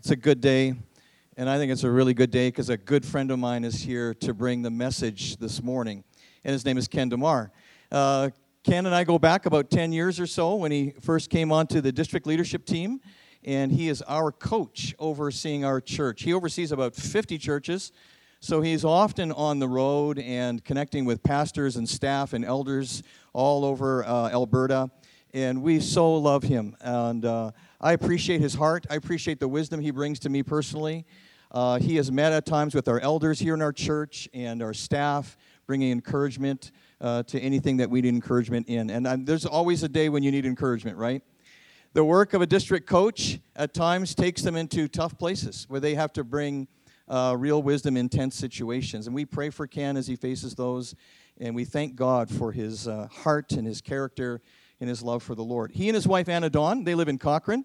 It's a good day, and I think it's a really good day because a good friend of mine is here to bring the message this morning, and his name is Ken DeMar. Uh, Ken and I go back about 10 years or so when he first came onto the district leadership team, and he is our coach overseeing our church. He oversees about 50 churches, so he's often on the road and connecting with pastors and staff and elders all over uh, Alberta and we so love him. And uh, I appreciate his heart. I appreciate the wisdom he brings to me personally. Uh, he has met at times with our elders here in our church and our staff, bringing encouragement uh, to anything that we need encouragement in. And um, there's always a day when you need encouragement, right? The work of a district coach at times takes them into tough places where they have to bring uh, real wisdom in tense situations. And we pray for Ken as he faces those. And we thank God for his uh, heart and his character in his love for the Lord. He and his wife, Anna Dawn, they live in Cochrane.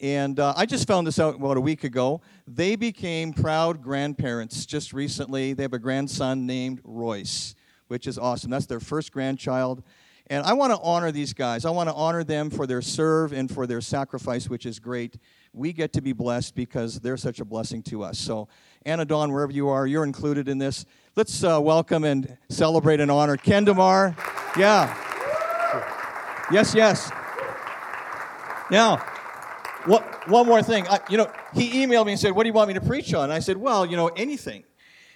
And uh, I just found this out about a week ago. They became proud grandparents just recently. They have a grandson named Royce, which is awesome. That's their first grandchild. And I want to honor these guys. I want to honor them for their serve and for their sacrifice, which is great. We get to be blessed because they're such a blessing to us. So, Anna Dawn, wherever you are, you're included in this. Let's uh, welcome and celebrate and honor Ken DeMar. Yeah. Yes, yes. Now, what, one more thing. I, you know, he emailed me and said, What do you want me to preach on? And I said, Well, you know, anything.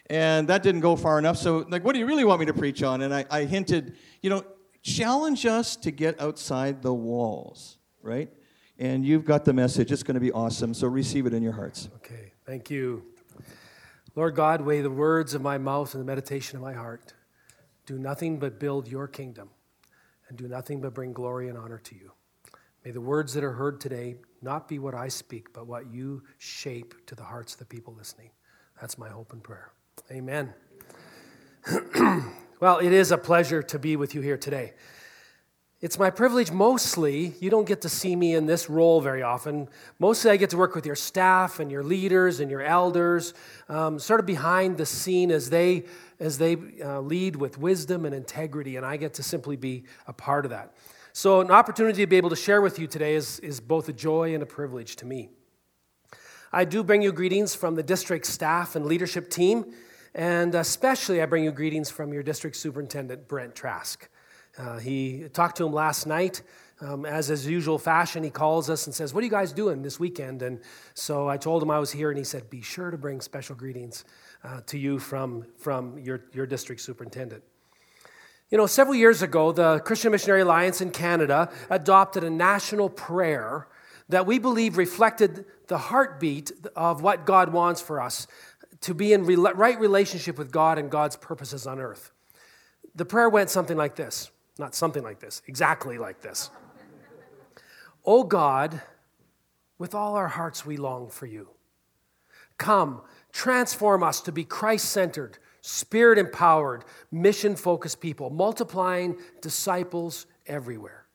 And that didn't go far enough. So, like, what do you really want me to preach on? And I, I hinted, you know, challenge us to get outside the walls, right? And you've got the message. It's going to be awesome. So receive it in your hearts. Okay, thank you. Lord God, weigh the words of my mouth and the meditation of my heart. Do nothing but build your kingdom and do nothing but bring glory and honor to you. May the words that are heard today not be what I speak, but what you shape to the hearts of the people listening. That's my hope and prayer. Amen. well, it is a pleasure to be with you here today. It's my privilege mostly, you don't get to see me in this role very often. Mostly, I get to work with your staff and your leaders and your elders, um, sort of behind the scene as they as they uh, lead with wisdom and integrity, and I get to simply be a part of that. So, an opportunity to be able to share with you today is, is both a joy and a privilege to me. I do bring you greetings from the district staff and leadership team, and especially I bring you greetings from your district superintendent, Brent Trask. Uh, he talked to him last night. Um, as his usual fashion, he calls us and says, What are you guys doing this weekend? And so I told him I was here, and he said, Be sure to bring special greetings uh, to you from, from your, your district superintendent. You know, several years ago, the Christian Missionary Alliance in Canada adopted a national prayer that we believe reflected the heartbeat of what God wants for us to be in right relationship with God and God's purposes on earth. The prayer went something like this not something like this, exactly like this. oh God, with all our hearts we long for you. Come, Transform us to be Christ centered, spirit empowered, mission focused people, multiplying disciples everywhere.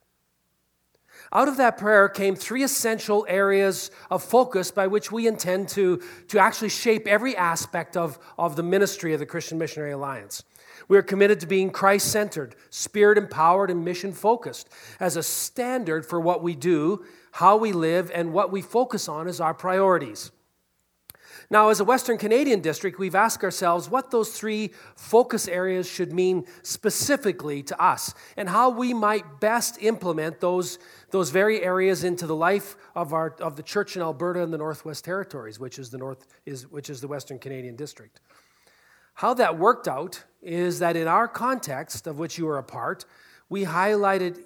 Out of that prayer came three essential areas of focus by which we intend to, to actually shape every aspect of, of the ministry of the Christian Missionary Alliance. We are committed to being Christ centered, spirit empowered, and mission focused as a standard for what we do, how we live, and what we focus on as our priorities. Now, as a Western Canadian district, we've asked ourselves what those three focus areas should mean specifically to us and how we might best implement those, those very areas into the life of, our, of the church in Alberta and the Northwest Territories, which is the, North, is, which is the Western Canadian district. How that worked out is that in our context, of which you are a part, we highlighted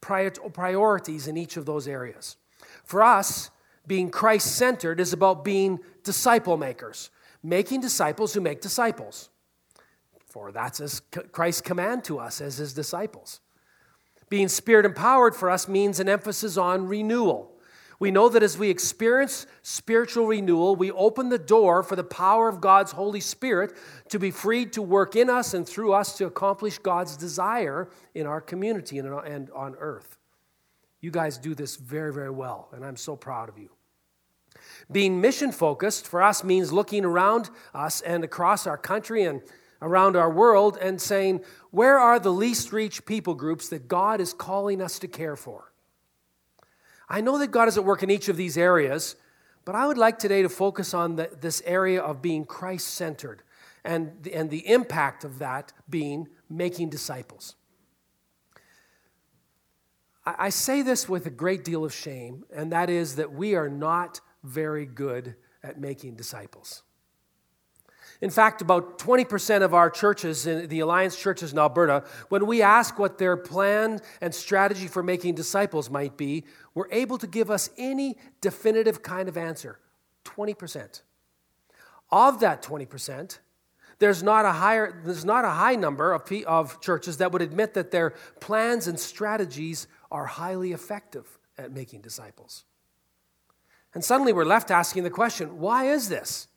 priorities in each of those areas. For us, being Christ centered is about being disciple makers, making disciples who make disciples. For that's as Christ's command to us as his disciples. Being spirit empowered for us means an emphasis on renewal. We know that as we experience spiritual renewal, we open the door for the power of God's Holy Spirit to be freed to work in us and through us to accomplish God's desire in our community and on earth. You guys do this very, very well, and I'm so proud of you. Being mission focused for us means looking around us and across our country and around our world and saying, where are the least reached people groups that God is calling us to care for? I know that God is at work in each of these areas, But I would like today to focus on the, this area of being Christ centered and, and the impact of that being making disciples. I, I say this with a great deal of shame, and that is that we are not very good at making disciples. In fact, about 20% of our churches, in the Alliance churches in Alberta, when we ask what their plan and strategy for making disciples might be, we're able to give us any definitive kind of answer 20%. Of that 20%, there's not a, higher, there's not a high number of, of churches that would admit that their plans and strategies are highly effective at making disciples. And suddenly we're left asking the question why is this?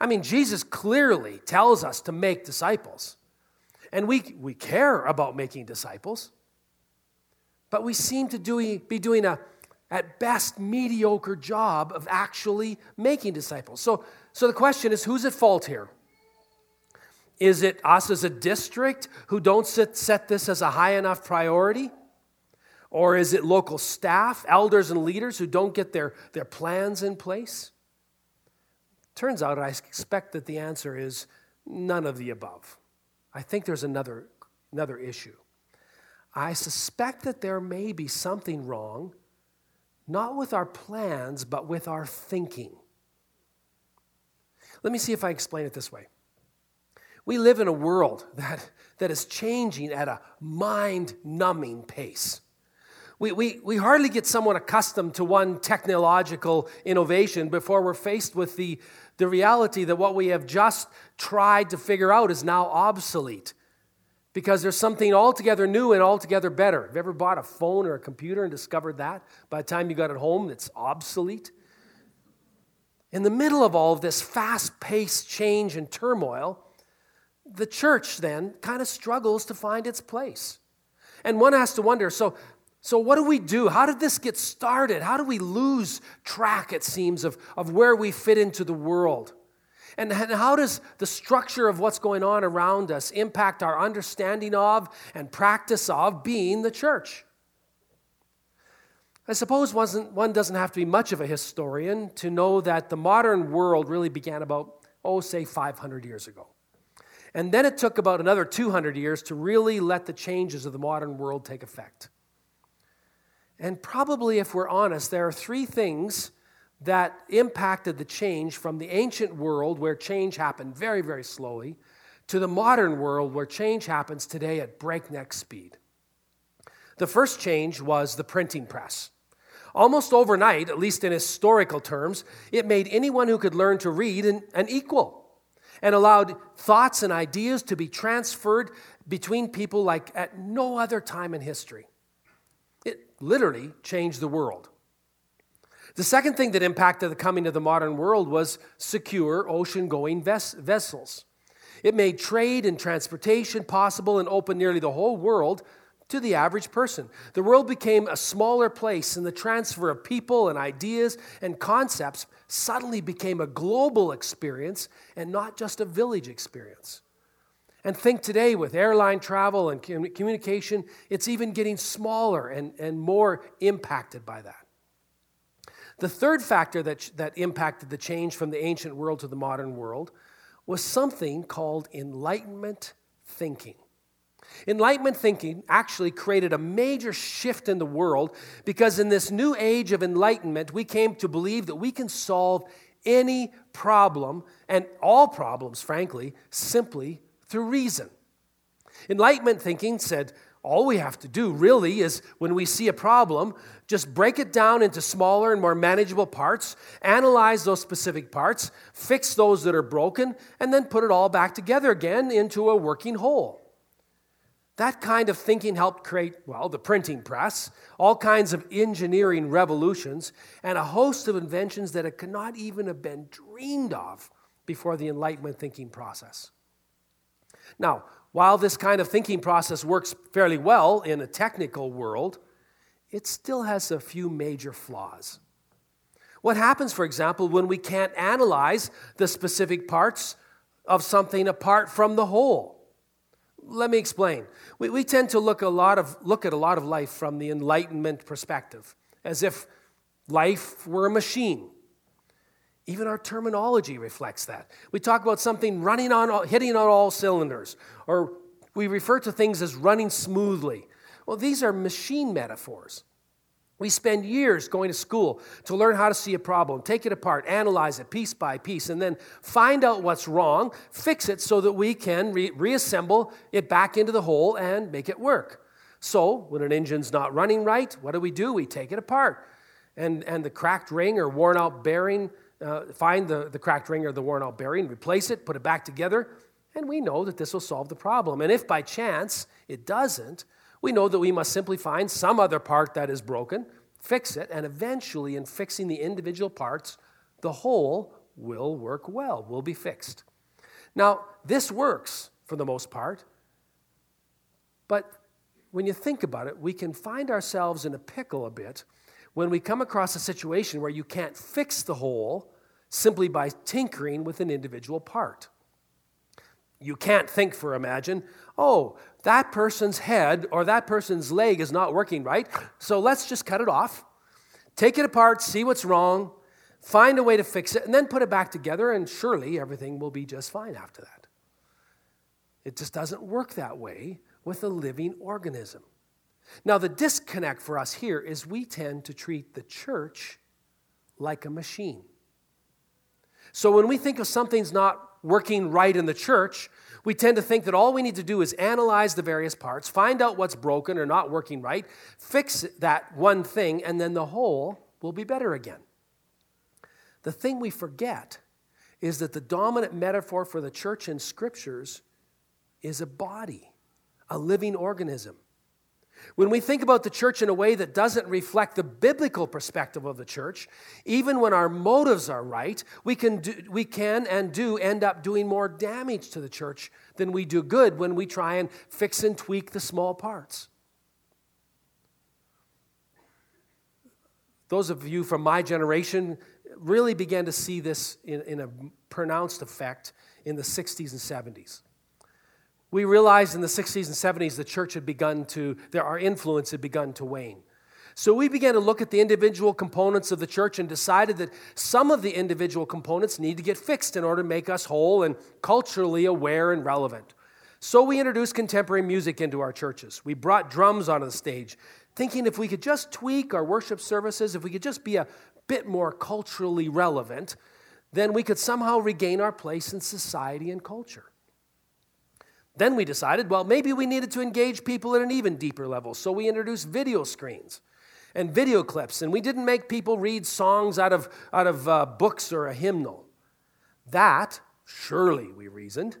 I mean, Jesus clearly tells us to make disciples. And we, we care about making disciples. But we seem to do, be doing a, at best, mediocre job of actually making disciples. So, so the question is who's at fault here? Is it us as a district who don't set, set this as a high enough priority? Or is it local staff, elders, and leaders who don't get their, their plans in place? Turns out, I expect that the answer is none of the above. I think there's another, another issue. I suspect that there may be something wrong, not with our plans, but with our thinking. Let me see if I explain it this way. We live in a world that, that is changing at a mind numbing pace. We, we, we hardly get someone accustomed to one technological innovation before we're faced with the, the reality that what we have just tried to figure out is now obsolete because there's something altogether new and altogether better. Have you ever bought a phone or a computer and discovered that by the time you got it home, it's obsolete? In the middle of all of this fast paced change and turmoil, the church then kind of struggles to find its place. And one has to wonder so, so, what do we do? How did this get started? How do we lose track, it seems, of, of where we fit into the world? And, and how does the structure of what's going on around us impact our understanding of and practice of being the church? I suppose one doesn't have to be much of a historian to know that the modern world really began about, oh, say, 500 years ago. And then it took about another 200 years to really let the changes of the modern world take effect. And probably, if we're honest, there are three things that impacted the change from the ancient world, where change happened very, very slowly, to the modern world, where change happens today at breakneck speed. The first change was the printing press. Almost overnight, at least in historical terms, it made anyone who could learn to read an, an equal and allowed thoughts and ideas to be transferred between people like at no other time in history literally changed the world. The second thing that impacted the coming of the modern world was secure ocean going ves- vessels. It made trade and transportation possible and opened nearly the whole world to the average person. The world became a smaller place, and the transfer of people and ideas and concepts suddenly became a global experience and not just a village experience. And think today with airline travel and communication, it's even getting smaller and, and more impacted by that. The third factor that, that impacted the change from the ancient world to the modern world was something called Enlightenment thinking. Enlightenment thinking actually created a major shift in the world because in this new age of enlightenment, we came to believe that we can solve any problem and all problems, frankly, simply through reason. Enlightenment thinking said all we have to do really is when we see a problem, just break it down into smaller and more manageable parts, analyze those specific parts, fix those that are broken, and then put it all back together again into a working whole. That kind of thinking helped create, well, the printing press, all kinds of engineering revolutions, and a host of inventions that it could not even have been dreamed of before the Enlightenment thinking process. Now, while this kind of thinking process works fairly well in a technical world, it still has a few major flaws. What happens, for example, when we can't analyze the specific parts of something apart from the whole? Let me explain. We, we tend to look, a lot of, look at a lot of life from the Enlightenment perspective, as if life were a machine. Even our terminology reflects that. We talk about something running on, hitting on all cylinders, or we refer to things as running smoothly. Well, these are machine metaphors. We spend years going to school to learn how to see a problem, take it apart, analyze it piece by piece, and then find out what's wrong, fix it so that we can re- reassemble it back into the hole and make it work. So, when an engine's not running right, what do we do? We take it apart. And, and the cracked ring or worn out bearing, uh, find the, the cracked ring or the worn out bearing, replace it, put it back together, and we know that this will solve the problem. And if by chance it doesn't, we know that we must simply find some other part that is broken, fix it, and eventually, in fixing the individual parts, the whole will work well, will be fixed. Now, this works for the most part, but when you think about it, we can find ourselves in a pickle a bit when we come across a situation where you can't fix the whole simply by tinkering with an individual part. You can't think for imagine, oh, that person's head or that person's leg is not working right, so let's just cut it off, take it apart, see what's wrong, find a way to fix it, and then put it back together, and surely everything will be just fine after that. It just doesn't work that way with a living organism. Now, the disconnect for us here is we tend to treat the church like a machine. So when we think of something's not working right in the church, we tend to think that all we need to do is analyze the various parts, find out what's broken or not working right, fix that one thing, and then the whole will be better again. The thing we forget is that the dominant metaphor for the church in scriptures is a body, a living organism. When we think about the church in a way that doesn't reflect the biblical perspective of the church, even when our motives are right, we can, do, we can and do end up doing more damage to the church than we do good when we try and fix and tweak the small parts. Those of you from my generation really began to see this in, in a pronounced effect in the 60s and 70s. We realized in the 60s and 70s the church had begun to, our influence had begun to wane. So we began to look at the individual components of the church and decided that some of the individual components need to get fixed in order to make us whole and culturally aware and relevant. So we introduced contemporary music into our churches. We brought drums onto the stage, thinking if we could just tweak our worship services, if we could just be a bit more culturally relevant, then we could somehow regain our place in society and culture. Then we decided, well, maybe we needed to engage people at an even deeper level. So we introduced video screens and video clips, and we didn't make people read songs out of, out of uh, books or a hymnal. That, surely, we reasoned,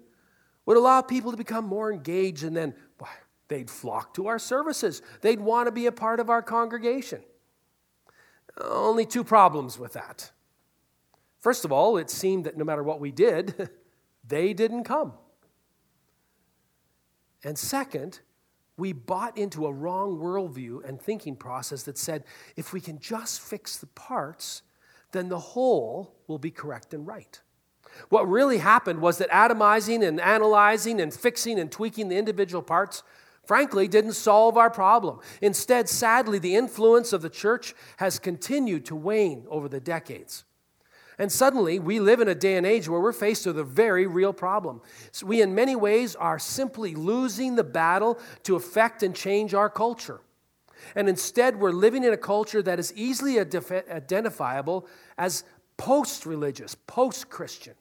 would allow people to become more engaged, and then well, they'd flock to our services. They'd want to be a part of our congregation. Only two problems with that. First of all, it seemed that no matter what we did, they didn't come. And second, we bought into a wrong worldview and thinking process that said if we can just fix the parts, then the whole will be correct and right. What really happened was that atomizing and analyzing and fixing and tweaking the individual parts, frankly, didn't solve our problem. Instead, sadly, the influence of the church has continued to wane over the decades. And suddenly, we live in a day and age where we're faced with a very real problem. So we, in many ways, are simply losing the battle to affect and change our culture. And instead, we're living in a culture that is easily identifiable as post religious, post Christian.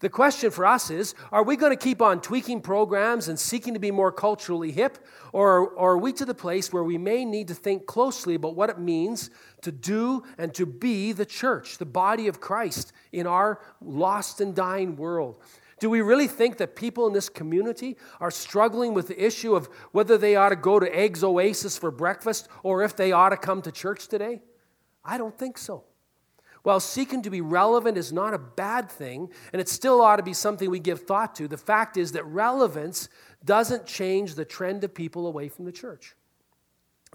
The question for us is are we going to keep on tweaking programs and seeking to be more culturally hip, or, or, are we to the place where we may need to think closely about what it means to do and to be the church, the body of Christ in our lost and dying world? Do we really think that people in this community are struggling with the issue of whether they ought to go to Eggs Oasis for breakfast or if they ought to come to church today? I don't think so. While seeking to be relevant is not a bad thing, and it still ought to be something we give thought to, the fact is that relevance doesn't change the trend of people away from the church.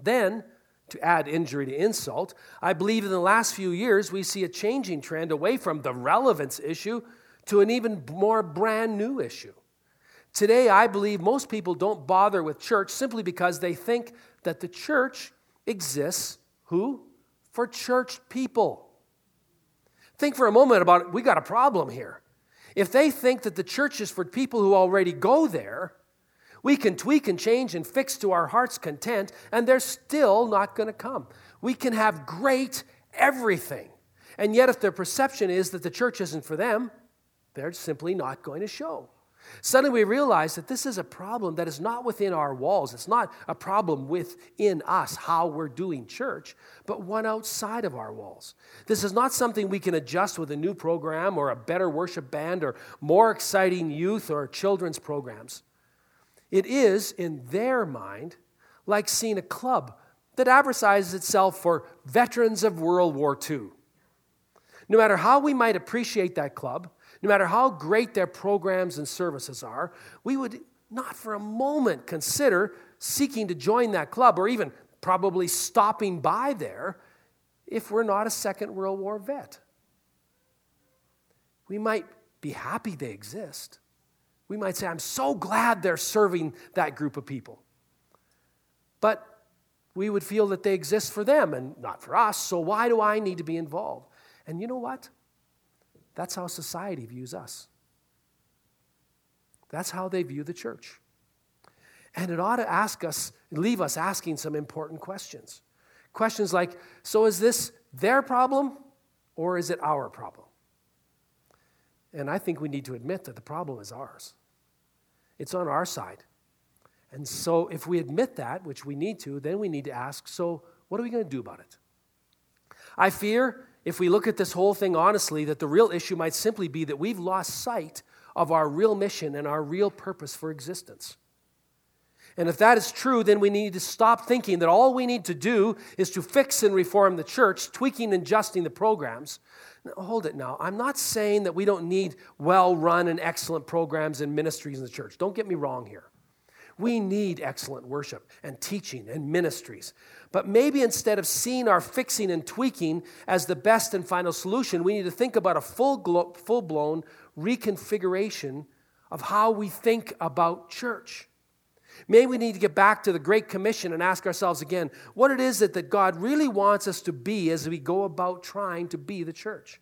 Then, to add injury to insult, I believe in the last few years we see a changing trend away from the relevance issue to an even more brand new issue. Today, I believe most people don't bother with church simply because they think that the church exists who? For church people. Think for a moment about we got a problem here. If they think that the church is for people who already go there, we can tweak and change and fix to our heart's content, and they're still not going to come. We can have great everything. And yet, if their perception is that the church isn't for them, they're simply not going to show. Suddenly, we realize that this is a problem that is not within our walls. It's not a problem within us, how we're doing church, but one outside of our walls. This is not something we can adjust with a new program or a better worship band or more exciting youth or children's programs. It is, in their mind, like seeing a club that advertises itself for veterans of World War II. No matter how we might appreciate that club, no matter how great their programs and services are, we would not for a moment consider seeking to join that club or even probably stopping by there if we're not a Second World War vet. We might be happy they exist. We might say, I'm so glad they're serving that group of people. But we would feel that they exist for them and not for us, so why do I need to be involved? And you know what? That's how society views us. That's how they view the church. And it ought to ask us, leave us asking some important questions. Questions like so is this their problem or is it our problem? And I think we need to admit that the problem is ours, it's on our side. And so if we admit that, which we need to, then we need to ask so what are we going to do about it? I fear if we look at this whole thing honestly, that the real issue might simply be that we've lost sight of our real mission and our real purpose for existence. And if that is true, then we need to stop thinking that all we need to do is to fix and reform the church, tweaking and adjusting the programs. Now, hold it now. I'm not saying that we don't need well run and excellent programs and ministries in the church. Don't get me wrong here. We need excellent worship and teaching and ministries. But maybe instead of seeing our fixing and tweaking as the best and final solution, we need to think about a full, full blown reconfiguration of how we think about church. Maybe we need to get back to the Great Commission and ask ourselves again what it is that, that God really wants us to be as we go about trying to be the church.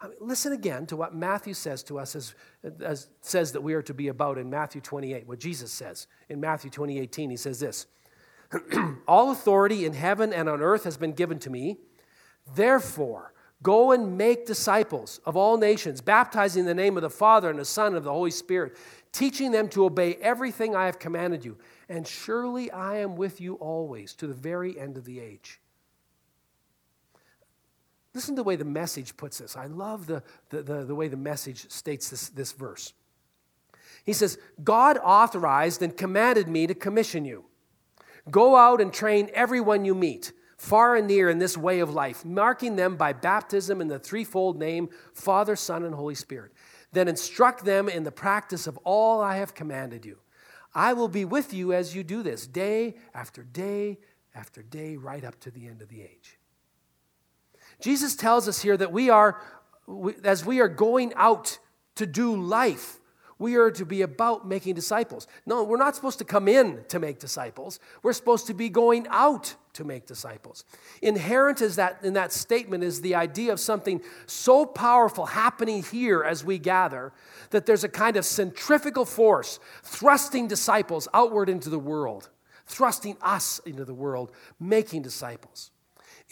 I mean, listen again to what Matthew says to us as, as says that we are to be about in Matthew 28, what Jesus says in Matthew 20, 18. He says this All authority in heaven and on earth has been given to me. Therefore, go and make disciples of all nations, baptizing in the name of the Father and the Son and of the Holy Spirit, teaching them to obey everything I have commanded you. And surely I am with you always to the very end of the age. Listen to the way the message puts this. I love the, the, the, the way the message states this, this verse. He says, God authorized and commanded me to commission you. Go out and train everyone you meet, far and near, in this way of life, marking them by baptism in the threefold name Father, Son, and Holy Spirit. Then instruct them in the practice of all I have commanded you. I will be with you as you do this, day after day after day, right up to the end of the age. Jesus tells us here that we are, as we are going out to do life, we are to be about making disciples. No, we're not supposed to come in to make disciples. We're supposed to be going out to make disciples. Inherent is that, in that statement is the idea of something so powerful happening here as we gather that there's a kind of centrifugal force thrusting disciples outward into the world, thrusting us into the world, making disciples.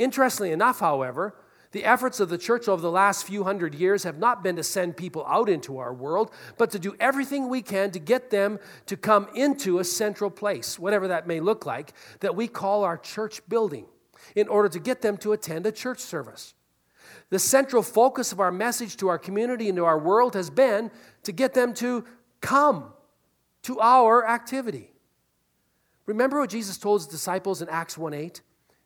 Interestingly enough, however, the efforts of the church over the last few hundred years have not been to send people out into our world, but to do everything we can to get them to come into a central place, whatever that may look like, that we call our church building, in order to get them to attend a church service. The central focus of our message to our community and to our world has been to get them to come to our activity. Remember what Jesus told his disciples in Acts 1 8?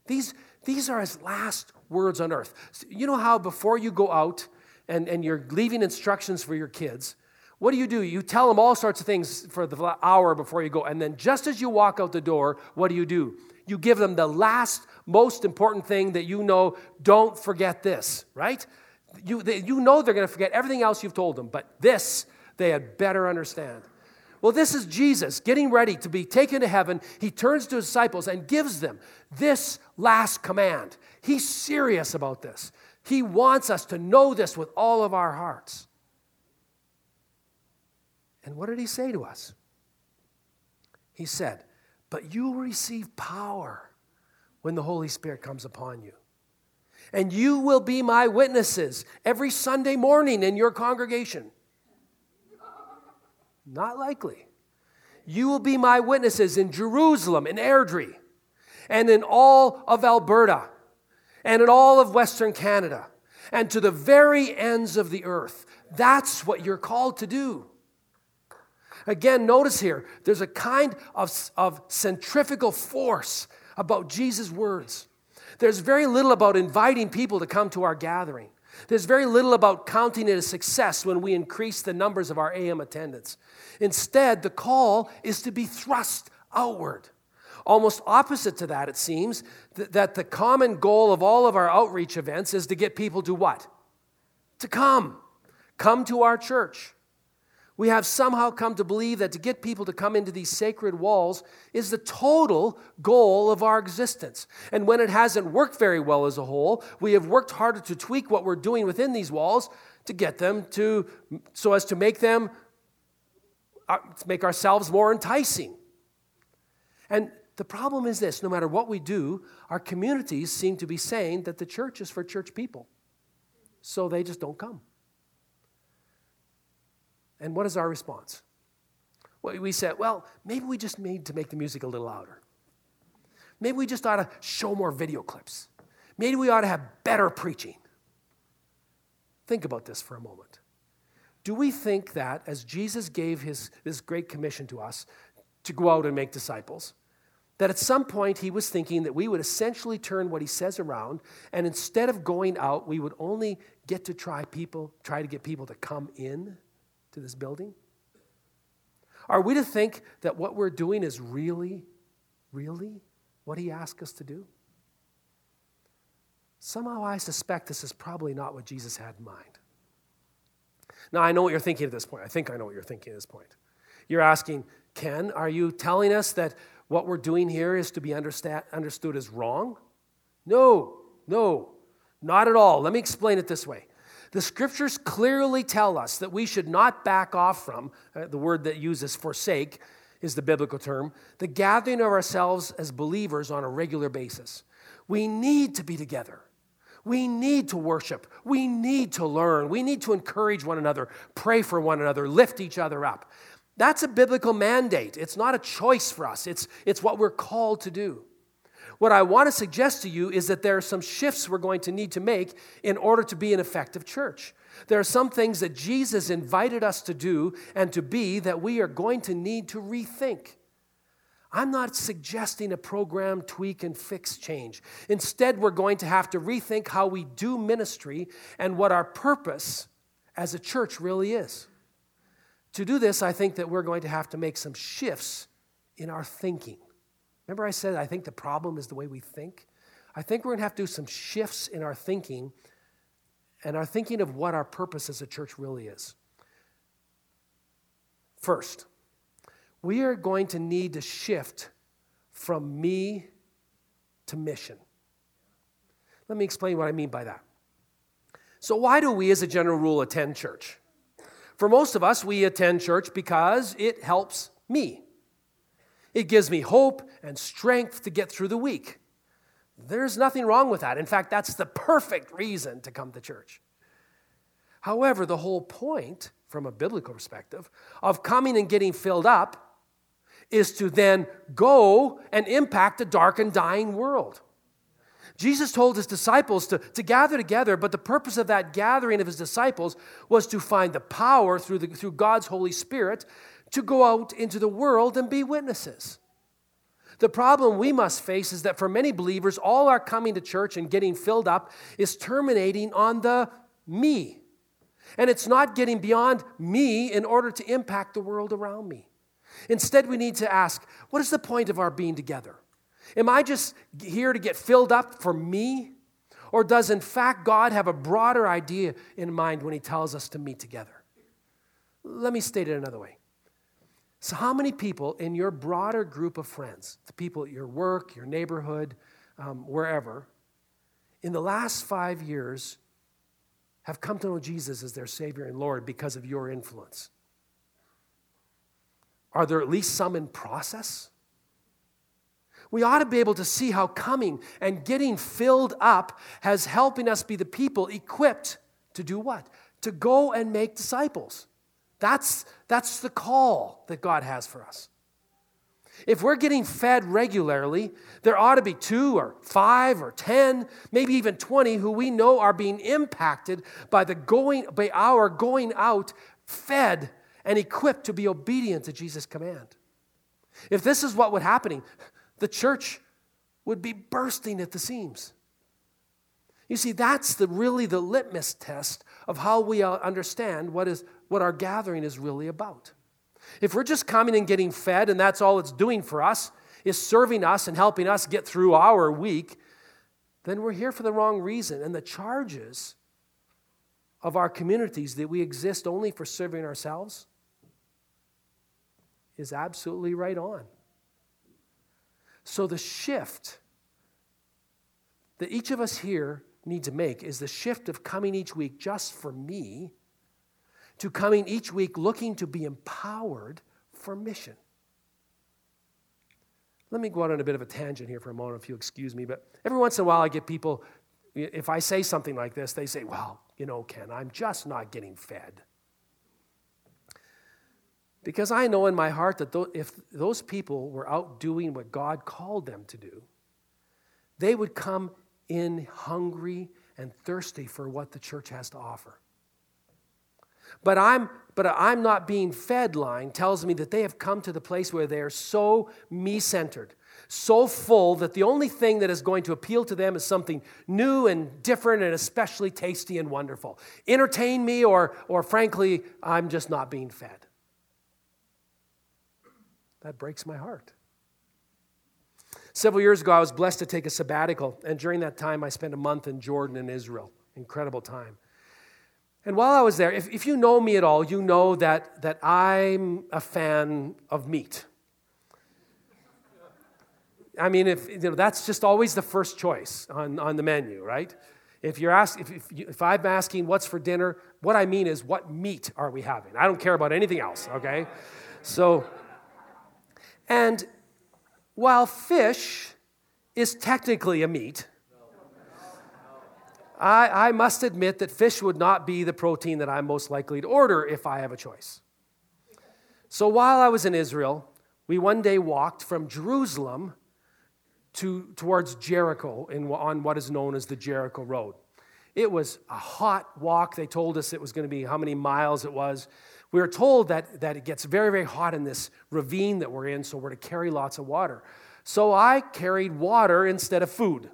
These, these are his last words on earth. You know how before you go out and, and you're leaving instructions for your kids, what do you do? You tell them all sorts of things for the hour before you go. And then just as you walk out the door, what do you do? You give them the last, most important thing that you know, don't forget this, right? You, they, you know they're going to forget everything else you've told them, but this they had better understand. Well, this is Jesus getting ready to be taken to heaven. He turns to his disciples and gives them this last command. He's serious about this. He wants us to know this with all of our hearts. And what did he say to us? He said, But you will receive power when the Holy Spirit comes upon you. And you will be my witnesses every Sunday morning in your congregation. Not likely. You will be my witnesses in Jerusalem, in Airdrie, and in all of Alberta, and in all of Western Canada, and to the very ends of the earth. That's what you're called to do. Again, notice here, there's a kind of, of centrifugal force about Jesus' words. There's very little about inviting people to come to our gathering. There's very little about counting it a success when we increase the numbers of our AM attendance. Instead, the call is to be thrust outward. Almost opposite to that, it seems, th- that the common goal of all of our outreach events is to get people to what? To come. Come to our church. We have somehow come to believe that to get people to come into these sacred walls is the total goal of our existence. And when it hasn't worked very well as a whole, we have worked harder to tweak what we're doing within these walls to get them to, so as to make them, uh, to make ourselves more enticing. And the problem is this no matter what we do, our communities seem to be saying that the church is for church people. So they just don't come. And what is our response? Well, we said, well, maybe we just need to make the music a little louder. Maybe we just ought to show more video clips. Maybe we ought to have better preaching. Think about this for a moment. Do we think that as Jesus gave his, this great commission to us to go out and make disciples, that at some point he was thinking that we would essentially turn what he says around, and instead of going out, we would only get to try people, try to get people to come in? To this building? Are we to think that what we're doing is really, really what he asked us to do? Somehow I suspect this is probably not what Jesus had in mind. Now, I know what you're thinking at this point. I think I know what you're thinking at this point. You're asking, Ken, are you telling us that what we're doing here is to be understood as wrong? No, no, not at all. Let me explain it this way. The scriptures clearly tell us that we should not back off from, uh, the word that uses forsake is the biblical term, the gathering of ourselves as believers on a regular basis. We need to be together. We need to worship. We need to learn. We need to encourage one another, pray for one another, lift each other up. That's a biblical mandate. It's not a choice for us, it's, it's what we're called to do. What I want to suggest to you is that there are some shifts we're going to need to make in order to be an effective church. There are some things that Jesus invited us to do and to be that we are going to need to rethink. I'm not suggesting a program tweak and fix change. Instead, we're going to have to rethink how we do ministry and what our purpose as a church really is. To do this, I think that we're going to have to make some shifts in our thinking. Remember, I said I think the problem is the way we think? I think we're going to have to do some shifts in our thinking and our thinking of what our purpose as a church really is. First, we are going to need to shift from me to mission. Let me explain what I mean by that. So, why do we, as a general rule, attend church? For most of us, we attend church because it helps me. It gives me hope and strength to get through the week. There's nothing wrong with that. In fact, that's the perfect reason to come to church. However, the whole point, from a biblical perspective, of coming and getting filled up is to then go and impact a dark and dying world. Jesus told his disciples to, to gather together, but the purpose of that gathering of his disciples was to find the power through, the, through God's Holy Spirit to go out into the world and be witnesses. The problem we must face is that for many believers, all our coming to church and getting filled up is terminating on the me. And it's not getting beyond me in order to impact the world around me. Instead, we need to ask what is the point of our being together? Am I just here to get filled up for me? Or does, in fact, God have a broader idea in mind when He tells us to meet together? Let me state it another way. So, how many people in your broader group of friends, the people at your work, your neighborhood, um, wherever, in the last five years, have come to know Jesus as their Savior and Lord because of your influence? Are there at least some in process? We ought to be able to see how coming and getting filled up has helping us be the people equipped to do what? To go and make disciples. That's, that's the call that God has for us. If we're getting fed regularly, there ought to be two or five or 10, maybe even 20 who we know are being impacted by, the going, by our going out fed and equipped to be obedient to Jesus' command. If this is what would happening, the church would be bursting at the seams. You see, that's the, really the litmus test of how we uh, understand what, is, what our gathering is really about. If we're just coming and getting fed and that's all it's doing for us, is serving us and helping us get through our week, then we're here for the wrong reason. And the charges of our communities that we exist only for serving ourselves is absolutely right on. So the shift that each of us here need to make is the shift of coming each week just for me to coming each week looking to be empowered for mission. Let me go out on a bit of a tangent here for a moment, if you'll excuse me. But every once in a while, I get people, if I say something like this, they say, Well, you know, Ken, I'm just not getting fed. Because I know in my heart that if those people were out doing what God called them to do, they would come in hungry and thirsty for what the church has to offer. But I'm but I'm not being fed line tells me that they have come to the place where they are so me centered, so full that the only thing that is going to appeal to them is something new and different and especially tasty and wonderful. Entertain me, or, or frankly, I'm just not being fed. That breaks my heart. Several years ago, I was blessed to take a sabbatical, and during that time, I spent a month in Jordan and Israel. Incredible time. And while I was there, if, if you know me at all, you know that, that I'm a fan of meat. I mean, if, you know, that's just always the first choice on, on the menu, right? If, you're ask, if, if, you, if I'm asking what's for dinner, what I mean is what meat are we having? I don't care about anything else, okay? So, and while fish is technically a meat, I, I must admit that fish would not be the protein that I'm most likely to order if I have a choice. So while I was in Israel, we one day walked from Jerusalem to, towards Jericho in, on what is known as the Jericho Road. It was a hot walk. They told us it was going to be how many miles it was. We were told that, that it gets very, very hot in this ravine that we're in, so we're to carry lots of water. So I carried water instead of food.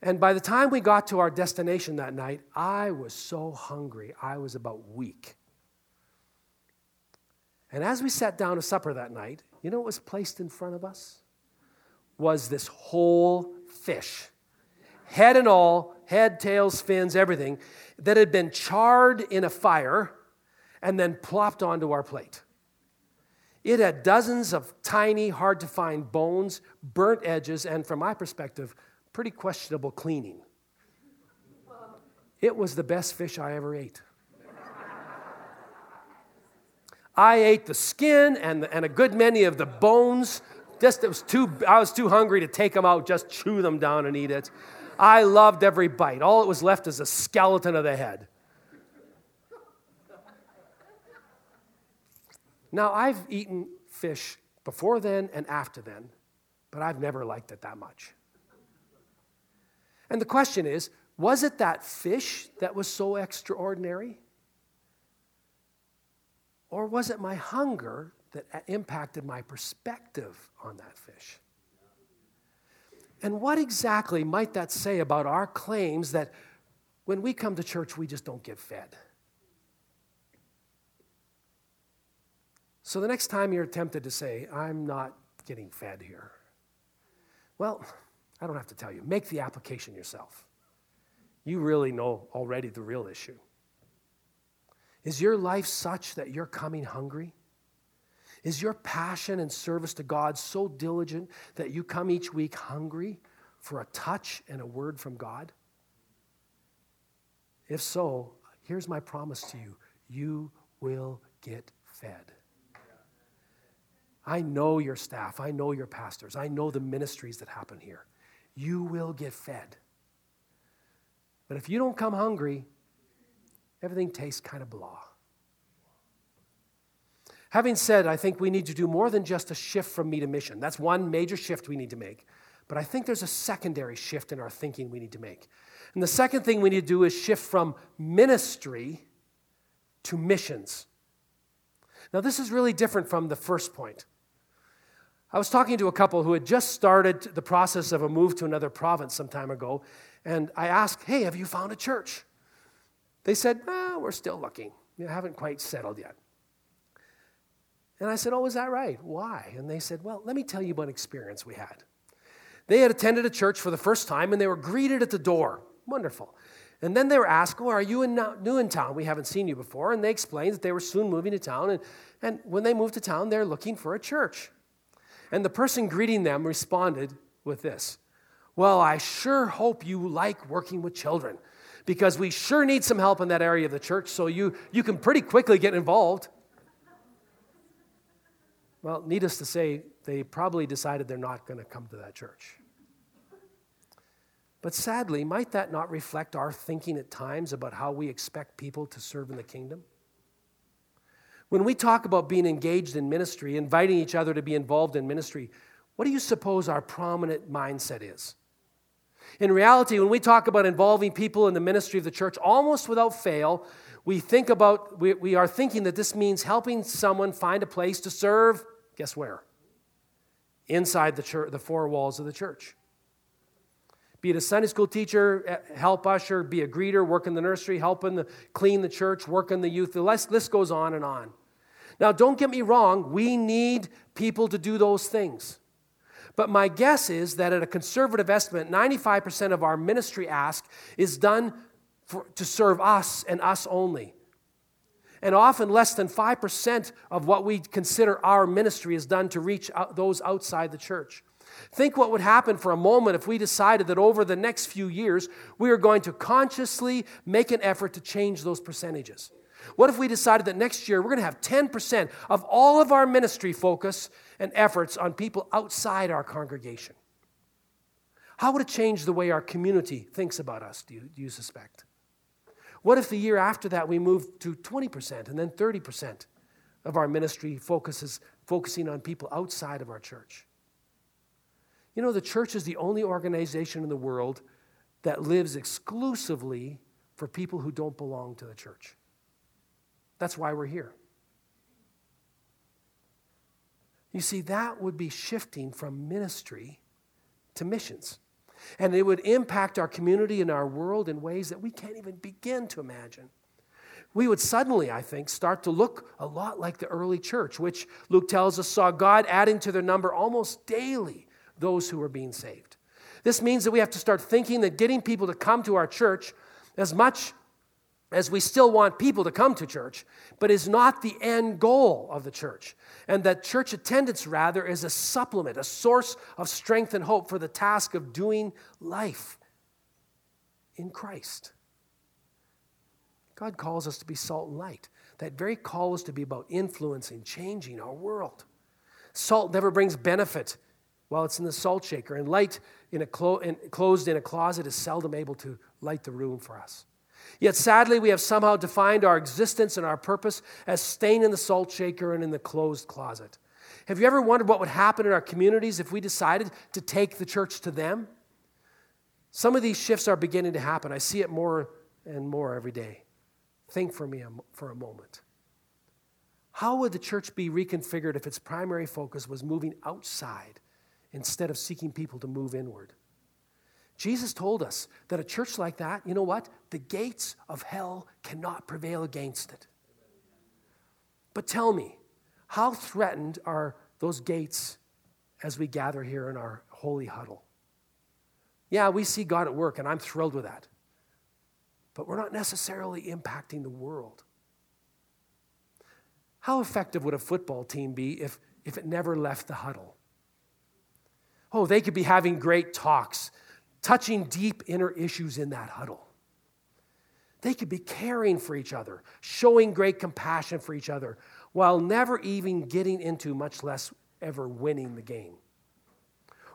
And by the time we got to our destination that night, I was so hungry, I was about weak. And as we sat down to supper that night, you know what was placed in front of us? Was this whole fish, head and all, head, tails, fins, everything, that had been charred in a fire and then plopped onto our plate. It had dozens of tiny, hard to find bones, burnt edges, and from my perspective, pretty questionable cleaning. It was the best fish I ever ate. I ate the skin and, and a good many of the bones. Just it was too, I was too hungry to take them out, just chew them down and eat it. I loved every bite. All it was left is a skeleton of the head. Now, I've eaten fish before then and after then, but I've never liked it that much. And the question is was it that fish that was so extraordinary? Or was it my hunger that impacted my perspective on that fish? And what exactly might that say about our claims that when we come to church, we just don't get fed? So the next time you're tempted to say, I'm not getting fed here, well, I don't have to tell you. Make the application yourself. You really know already the real issue. Is your life such that you're coming hungry? Is your passion and service to God so diligent that you come each week hungry for a touch and a word from God? If so, here's my promise to you you will get fed. I know your staff, I know your pastors, I know the ministries that happen here. You will get fed. But if you don't come hungry, everything tastes kind of blah. Having said, I think we need to do more than just a shift from me to mission. That's one major shift we need to make. But I think there's a secondary shift in our thinking we need to make. And the second thing we need to do is shift from ministry to missions. Now, this is really different from the first point. I was talking to a couple who had just started the process of a move to another province some time ago, and I asked, Hey, have you found a church? They said, well, We're still looking. We haven't quite settled yet. And I said, Oh, is that right? Why? And they said, Well, let me tell you about an experience we had. They had attended a church for the first time and they were greeted at the door. Wonderful. And then they were asked, Oh, are you in, new in town? We haven't seen you before. And they explained that they were soon moving to town. And, and when they moved to town, they're looking for a church. And the person greeting them responded with this Well, I sure hope you like working with children because we sure need some help in that area of the church so you, you can pretty quickly get involved. Well, needless to say, they probably decided they're not going to come to that church. But sadly, might that not reflect our thinking at times about how we expect people to serve in the kingdom? When we talk about being engaged in ministry, inviting each other to be involved in ministry, what do you suppose our prominent mindset is? In reality, when we talk about involving people in the ministry of the church, almost without fail, we think about, we, we are thinking that this means helping someone find a place to serve, guess where? Inside the, church, the four walls of the church. Be it a Sunday school teacher, eh, help usher, be a greeter, work in the nursery, help in the, clean the church, work in the youth. The list, list goes on and on. Now, don't get me wrong, we need people to do those things. But my guess is that at a conservative estimate, 95% of our ministry ask is done for, to serve us and us only. And often less than 5% of what we consider our ministry is done to reach out those outside the church. Think what would happen for a moment if we decided that over the next few years we are going to consciously make an effort to change those percentages. What if we decided that next year we're going to have 10% of all of our ministry focus and efforts on people outside our congregation? How would it change the way our community thinks about us, do you, do you suspect? What if the year after that we move to 20% and then 30% of our ministry focuses focusing on people outside of our church? You know, the church is the only organization in the world that lives exclusively for people who don't belong to the church. That's why we're here. You see, that would be shifting from ministry to missions. And it would impact our community and our world in ways that we can't even begin to imagine. We would suddenly, I think, start to look a lot like the early church, which Luke tells us saw God adding to their number almost daily those who were being saved. This means that we have to start thinking that getting people to come to our church, as much as we still want people to come to church, but is not the end goal of the church. And that church attendance, rather, is a supplement, a source of strength and hope for the task of doing life in Christ. God calls us to be salt and light. That very call is to be about influencing, changing our world. Salt never brings benefit while it's in the salt shaker, and light in a clo- in, closed in a closet is seldom able to light the room for us. Yet sadly, we have somehow defined our existence and our purpose as staying in the salt shaker and in the closed closet. Have you ever wondered what would happen in our communities if we decided to take the church to them? Some of these shifts are beginning to happen. I see it more and more every day. Think for me for a moment. How would the church be reconfigured if its primary focus was moving outside instead of seeking people to move inward? Jesus told us that a church like that, you know what? The gates of hell cannot prevail against it. But tell me, how threatened are those gates as we gather here in our holy huddle? Yeah, we see God at work, and I'm thrilled with that. But we're not necessarily impacting the world. How effective would a football team be if, if it never left the huddle? Oh, they could be having great talks touching deep inner issues in that huddle. They could be caring for each other, showing great compassion for each other, while never even getting into, much less ever winning the game.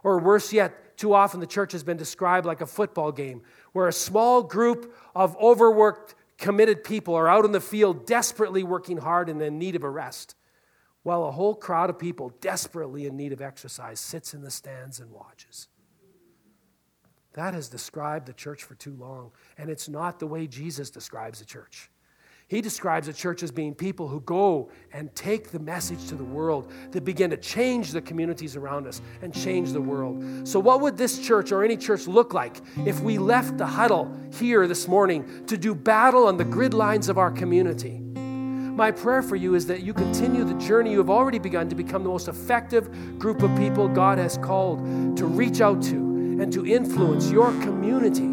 Or worse yet, too often the church has been described like a football game where a small group of overworked, committed people are out in the field desperately working hard and in need of a rest, while a whole crowd of people desperately in need of exercise sits in the stands and watches. That has described the church for too long, and it's not the way Jesus describes the church. He describes the church as being people who go and take the message to the world, that begin to change the communities around us and change the world. So, what would this church or any church look like if we left the huddle here this morning to do battle on the grid lines of our community? My prayer for you is that you continue the journey you have already begun to become the most effective group of people God has called to reach out to and to influence your community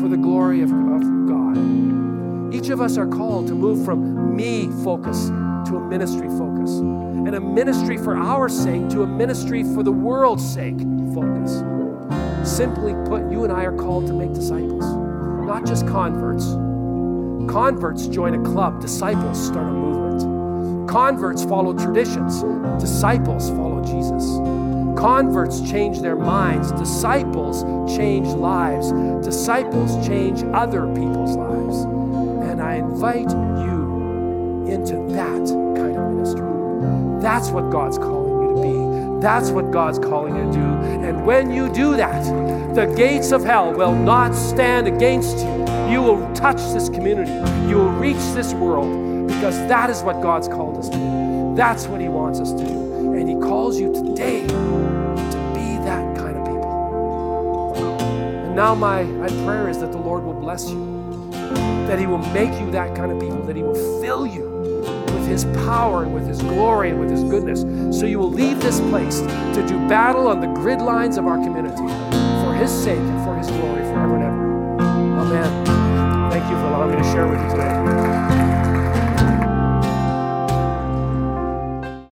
for the glory of, of God. Each of us are called to move from me focus to a ministry focus, and a ministry for our sake to a ministry for the world's sake focus. Simply put, you and I are called to make disciples, not just converts. Converts join a club, disciples start a movement. Converts follow traditions, disciples follow Jesus. Converts change their minds, disciples change lives, disciples change other people's lives. And I invite you into that kind of ministry. That's what God's calling you to be. That's what God's calling you to do. And when you do that, the gates of hell will not stand against you. You will touch this community, you will reach this world because that is what God's called us to do. That's what He wants us to do. And He calls you today now my, my prayer is that the Lord will bless you, that He will make you that kind of people, that He will fill you with His power and with His glory and with His goodness, so you will leave this place to do battle on the grid lines of our community for His sake and for His glory forever and ever. Amen. Thank you for allowing me to share with you today.